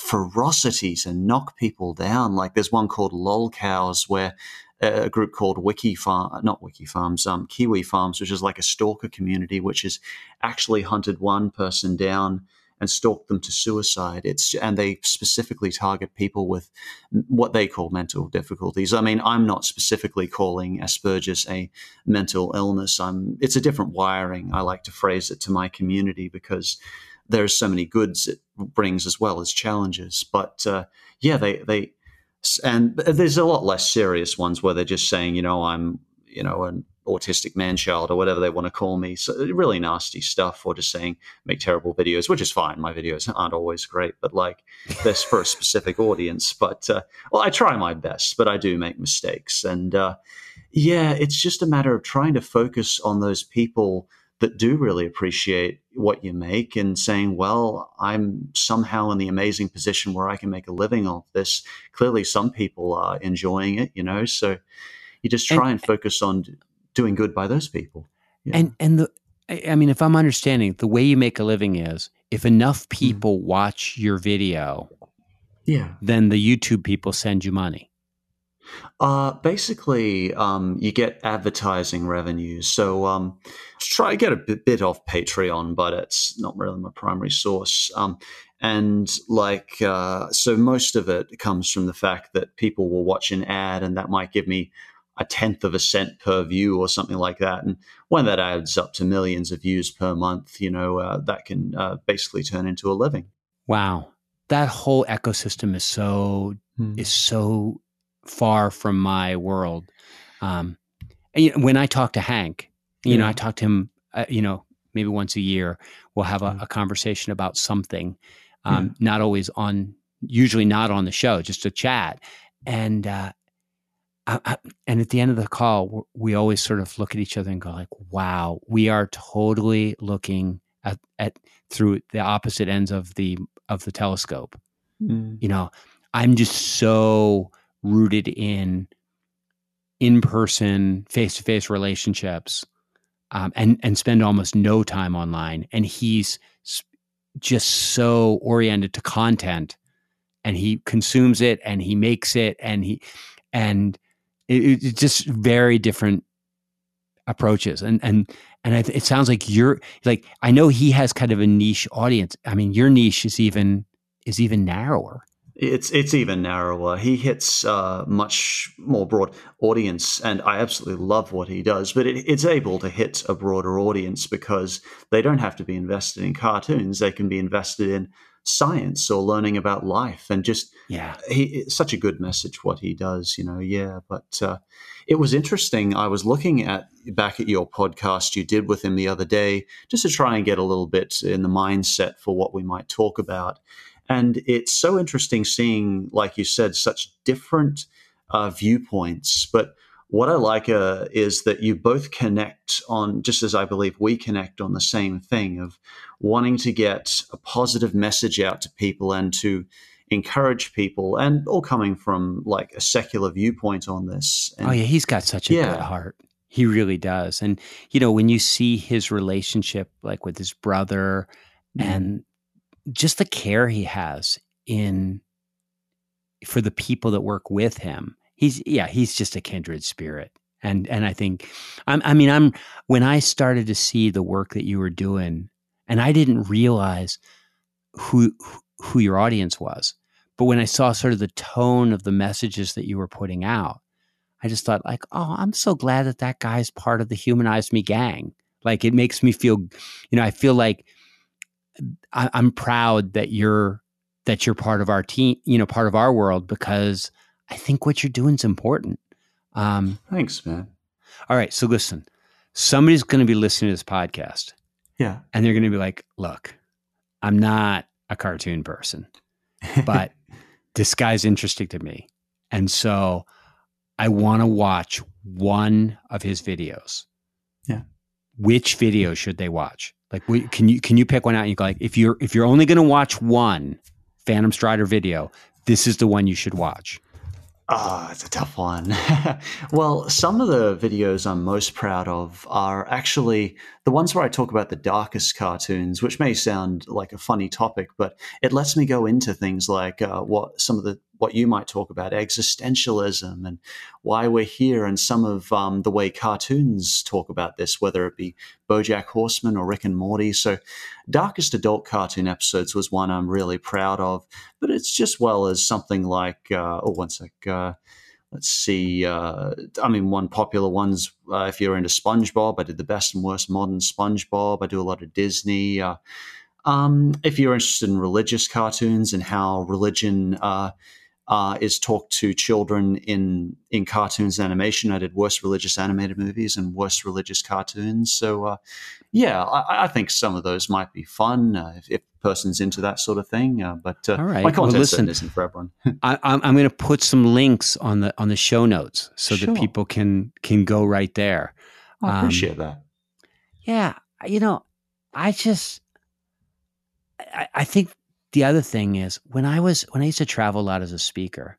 Speaker 3: ferocity to knock people down. Like there's one called Lol Cows where a group called Wiki Farm, not Wiki Farms, um, Kiwi Farms, which is like a stalker community, which has actually hunted one person down and stalk them to suicide. It's and they specifically target people with what they call mental difficulties. I mean, I'm not specifically calling Asperger's a mental illness. I'm it's a different wiring. I like to phrase it to my community because there's so many goods it brings as well as challenges. But uh, yeah, they they and there's a lot less serious ones where they're just saying, you know, I'm you know an autistic man child or whatever they want to call me. So really nasty stuff, or just saying make terrible videos, which is fine. My videos aren't always great, but like this for a specific audience. But uh, well, I try my best, but I do make mistakes, and uh, yeah, it's just a matter of trying to focus on those people that do really appreciate what you make and saying, well, I'm somehow in the amazing position where I can make a living off this. Clearly, some people are enjoying it, you know, so you just try and, and focus on doing good by those people.
Speaker 2: Yeah. And and the I mean, if I'm understanding, the way you make a living is if enough mm-hmm. people mm. watch your video,
Speaker 3: yeah,
Speaker 2: then the YouTube people send you money.
Speaker 3: Uh, basically, um, you get advertising revenues. So um, try to get a bit, bit, off Patreon, but it's not really my primary source. Um, and like, uh, so most of it comes from the fact that people will watch an ad, and that might give me a tenth of a cent per view or something like that. And when that adds up to millions of views per month, you know, uh, that can uh, basically turn into a living.
Speaker 2: Wow. That whole ecosystem is so hmm. is so far from my world. Um, and, you know, when I talk to Hank, you yeah. know, I talk to him, uh, you know, maybe once a year. We'll have a, hmm. a conversation about something, um, yeah. not always on, usually not on the show, just a chat. And uh, I, and at the end of the call, we always sort of look at each other and go like, "Wow, we are totally looking at, at through the opposite ends of the of the telescope." Mm. You know, I'm just so rooted in in person, face to face relationships, um, and and spend almost no time online. And he's just so oriented to content, and he consumes it, and he makes it, and he and it, it's just very different approaches and and and th- it sounds like you're like I know he has kind of a niche audience. I mean, your niche is even is even narrower.
Speaker 3: It's it's even narrower. He hits uh, much more broad audience, and I absolutely love what he does. But it, it's able to hit a broader audience because they don't have to be invested in cartoons; they can be invested in science or learning about life and just
Speaker 2: yeah.
Speaker 3: he such a good message what he does you know yeah but uh, it was interesting. I was looking at back at your podcast you did with him the other day just to try and get a little bit in the mindset for what we might talk about. And it's so interesting seeing like you said such different uh, viewpoints but what I like uh, is that you both connect on, just as I believe we connect on the same thing of wanting to get a positive message out to people and to encourage people, and all coming from like a secular viewpoint on this. And,
Speaker 2: oh yeah, he's got such a yeah. good heart. He really does. And you know, when you see his relationship like with his brother mm. and just the care he has in for the people that work with him he's yeah he's just a kindred spirit. And and i think I'm, i mean i'm when i started to see the work that you were doing and i didn't realize who who your audience was but when i saw sort of the tone of the messages that you were putting out i just thought like oh i'm so glad that that guy's part of the humanize me gang. Like it makes me feel you know i feel like I, i'm proud that you're that you're part of our team you know part of our world because I think what you're doing is important.
Speaker 3: Um, Thanks, man.
Speaker 2: All right. So listen, somebody's going to be listening to this podcast.
Speaker 3: Yeah.
Speaker 2: And they're going to be like, look, I'm not a cartoon person, but this guy's interesting to me. And so I want to watch one of his videos.
Speaker 3: Yeah.
Speaker 2: Which video should they watch? Like, can you can you pick one out? And you go like, if you're if you're only going to watch one Phantom Strider video, this is the one you should watch.
Speaker 3: Ah, oh, it's a tough one. well, some of the videos I'm most proud of are actually the ones where I talk about the darkest cartoons, which may sound like a funny topic, but it lets me go into things like uh, what some of the what you might talk about, existentialism and why we're here, and some of um, the way cartoons talk about this, whether it be BoJack Horseman or Rick and Morty. So, Darkest Adult Cartoon Episodes was one I'm really proud of, but it's just well as something like, uh, oh, one sec. Uh, let's see. Uh, I mean, one popular one's uh, if you're into SpongeBob, I did the best and worst modern SpongeBob. I do a lot of Disney. Uh, um, if you're interested in religious cartoons and how religion uh, uh, is talk to children in in cartoons and animation, I did worst religious animated movies and worst religious cartoons. So, uh, yeah, I, I, think some of those might be fun if, if person's into that sort of thing. Uh, but uh,
Speaker 2: All right.
Speaker 3: my content
Speaker 2: well, listen,
Speaker 3: isn't for everyone.
Speaker 2: I, am going to put some links on the on the show notes so
Speaker 3: Sure.
Speaker 2: that people can can go right there.
Speaker 3: I
Speaker 2: Um,
Speaker 3: appreciate that.
Speaker 2: Yeah, you know, I just I, I think the other thing is when I was when I used to travel a lot as a speaker,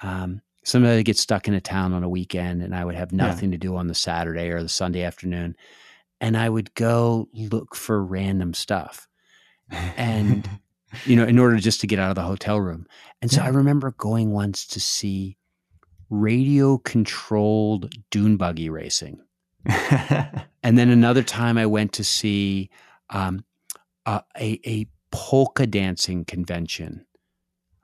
Speaker 2: um, sometimes I'd get stuck in a town on a weekend and I would have
Speaker 3: Yeah.
Speaker 2: nothing to do on the Saturday or the Sunday afternoon, and I would go look for random stuff. and- you know, in order just to get out of the hotel room. And so
Speaker 3: Yeah.
Speaker 2: I remember going once to see radio controlled dune buggy racing. And then another time I went to see um, uh, a, a polka dancing convention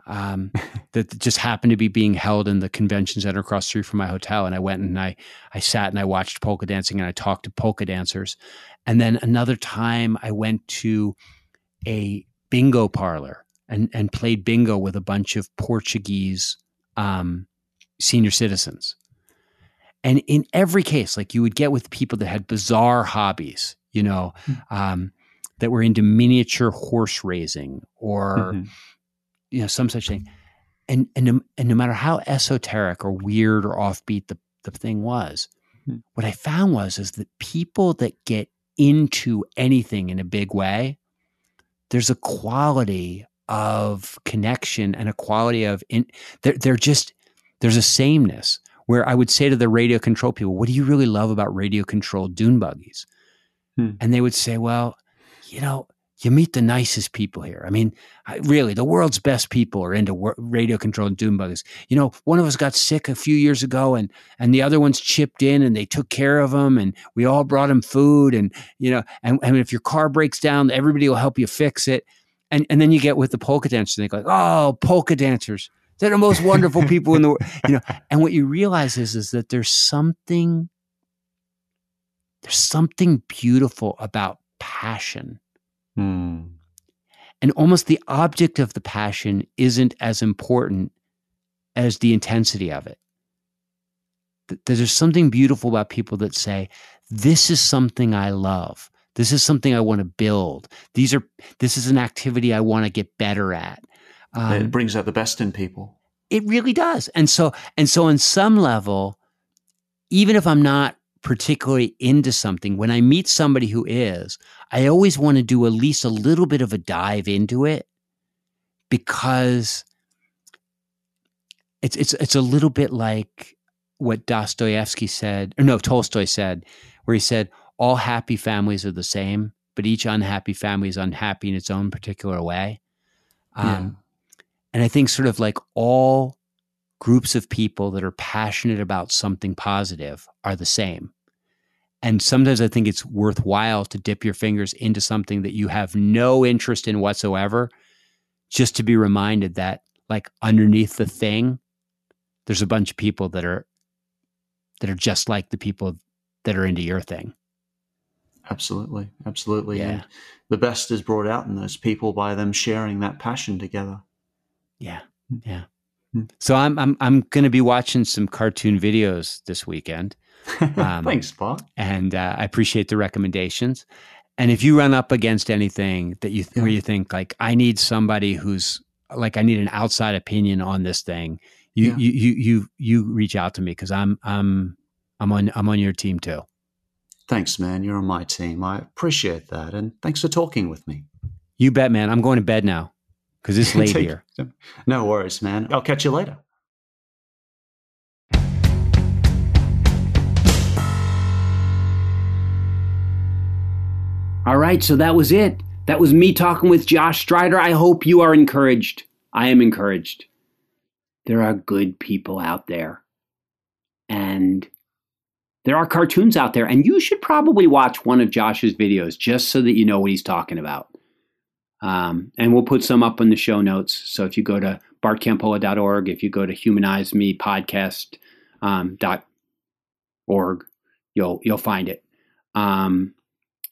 Speaker 2: um, that just happened to be being held in the convention center across the street from my hotel. And I went and I, I sat and I watched polka dancing and I talked to polka dancers. And then another time I went to a bingo parlor and, and played bingo with a bunch of Portuguese um, senior citizens. And in every case, like you would get with people that had bizarre hobbies, you know, um, that were into miniature horse raising or
Speaker 3: Mhm.
Speaker 2: you know some such thing, and and no, and no matter how esoteric or weird or offbeat the the thing was,
Speaker 3: Hmm.
Speaker 2: what I found was is that people that get into anything in a big way, there's a quality of connection and a quality of in they're, they're just there's a sameness where I would say to the radio control people, "What do you really love about radio controlled dune buggies?"
Speaker 3: Hmm.
Speaker 2: And they would say, "Well, you know, you meet the nicest people here. I mean, I, really, the world's best people are into wor- radio controlled dune buggies. You know, one of us got sick a few years ago, and and the other ones chipped in and they took care of him, and we all brought him food, and you know, and, and if your car breaks down, everybody will help you fix it." And and then you get with the polka dancers, and they go, "Oh, polka dancers." They're the most wonderful people in the world, you know. And what you realize is, is that there's something, there's something beautiful about passion,
Speaker 3: Hmm.
Speaker 2: and almost the object of the passion isn't as important as the intensity of it. There's something beautiful about people that say, "This is something I love. This is something I want to build. These are this is an activity I want to get better at." Um,
Speaker 3: it brings out the best in people.
Speaker 2: it really does. And so and so on some level, even if I'm not particularly into something, when I meet somebody who is, I always want to do at least a little bit of a dive into it because it's it's it's a little bit like what Dostoevsky said, or no, Tolstoy said, where he said, all happy families are the same, but each unhappy family is unhappy in its own particular way. Um, and I think sort of like all groups of people that are passionate about something positive are the same. And sometimes I think it's worthwhile to dip your fingers into something that you have no interest in whatsoever, just to be reminded that, like, underneath the thing, there's a bunch of people that are that are just like the people that are into your thing.
Speaker 3: Absolutely, absolutely.
Speaker 2: Yeah.
Speaker 3: And the best is brought out in those people by them sharing that passion together.
Speaker 2: Yeah,
Speaker 3: Mm.
Speaker 2: yeah.
Speaker 3: Mm.
Speaker 2: So I'm I'm I'm going to be watching some cartoon videos this weekend. Um,
Speaker 3: Thanks, Paul.
Speaker 2: and uh, I appreciate the recommendations. And if you run up against anything that you where
Speaker 3: Yeah.
Speaker 2: you think like I need somebody who's like I need an outside opinion on this thing, you
Speaker 3: Yeah.
Speaker 2: you, you you you reach out to me because I'm I'm I'm on I'm on your team too.
Speaker 3: Thanks, man. You're on my team. I appreciate that. And thanks for talking with me.
Speaker 2: You bet, man. I'm going to bed now because it's late here.
Speaker 3: No worries, man. I'll catch you later.
Speaker 4: All right, so that was it. That was me talking with Josh Strider. I hope you are encouraged. I am encouraged.
Speaker 2: there are good people out there. And there are cartoons out there. And you should probably watch one of Josh's videos just so that you know what he's talking about. Um, and we'll put some up in the show notes. So if you go to bartcampolo.org, if you go to humanizemepodcast.org, um, dot org, you'll you'll find it. Um,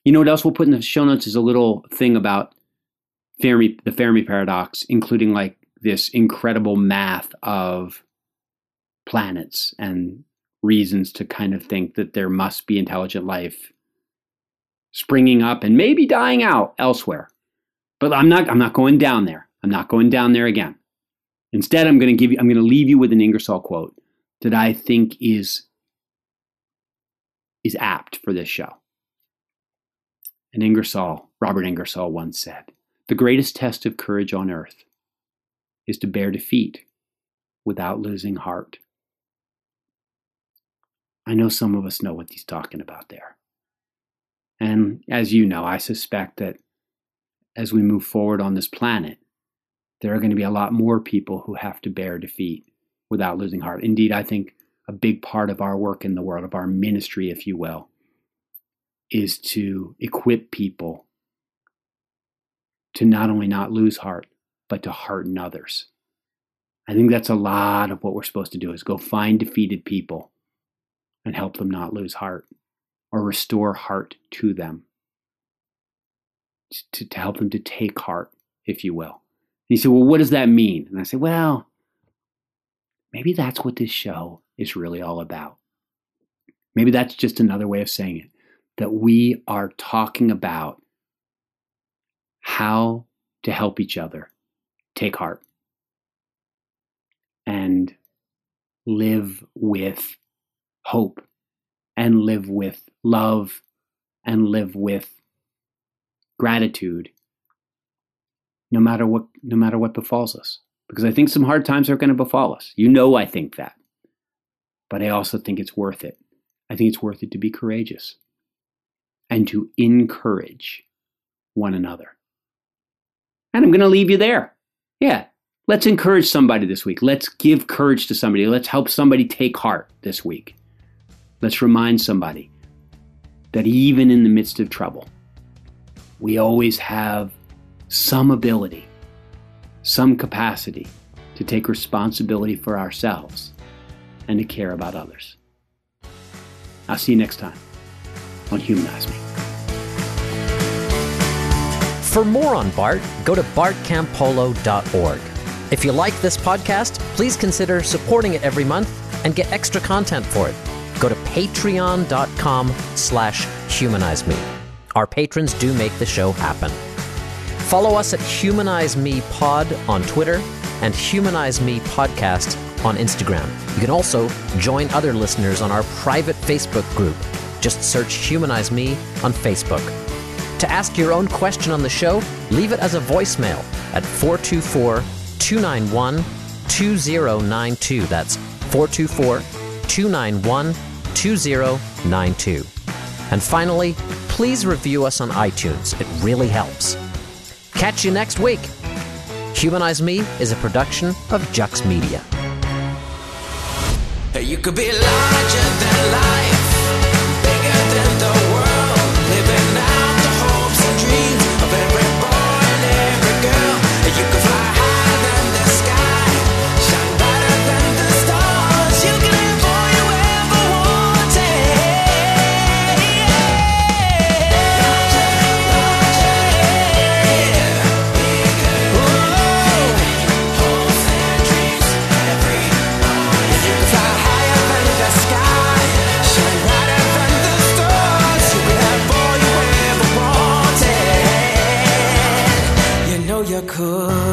Speaker 2: you know what else we'll put in the show notes is a little thing about Fermi, the Fermi paradox, including like this incredible math of planets and reasons to kind of think that there must be intelligent life springing up and maybe dying out elsewhere. But I'm not I'm not going down there. I'm not going down there again. Instead, I'm going to give you I'm going to leave you with an Ingersoll quote that I think is is apt for this show. And Ingersoll, Robert Ingersoll once said, "The greatest test of courage on earth is to bear defeat without losing heart." I know some of us know what he's talking about there. And as you know, I suspect that as we move forward on this planet, there are going to be a lot more people who have to bear defeat without losing heart. Indeed, I think a big part of our work in the world, of our ministry, if you will, is to equip people to not only not lose heart, but to hearten others. I think that's a lot of what we're supposed to do is go find defeated people and help them not lose heart or restore heart to them to, to help them to take heart, if you will. And you say, well, what does that mean? And I say, well, maybe that's what this show is really all about. Maybe that's just another way of saying it that we are talking about how to help each other take heart and live with hope and live with love and live with gratitude no matter what no matter what befalls us. Because i think some hard times are going to befall us. You know i think that. But i also think it's worth it. I think it's worth it to be courageous and to encourage one another. And i'm going to leave you there. Yeah. Let's encourage somebody this week. Let's give courage to somebody. Let's help somebody take heart this week. Let's remind somebody that even in the midst of trouble we always have some ability, some capacity to take responsibility for ourselves and to care about others. I'll see you next time on Humanize Me.
Speaker 5: For more on BART, go to bartcampolo.org. If you like this podcast, please consider supporting it every month and get extra content for it. Go to patreon.com slash humanize me. Our patrons do make the show happen. Follow us at Humanize Me Pod on Twitter and Humanize Me Podcast on Instagram. You can also join other listeners on our private Facebook group. Just search Humanize Me on Facebook. To ask your own question on the show, leave it as a voicemail at 424 291 2092. That's 424 291 2092. And finally, please review us on iTunes. It really helps. Catch you next week. Humanize Me is a production of Jux Media.
Speaker 6: You could be larger than life, good.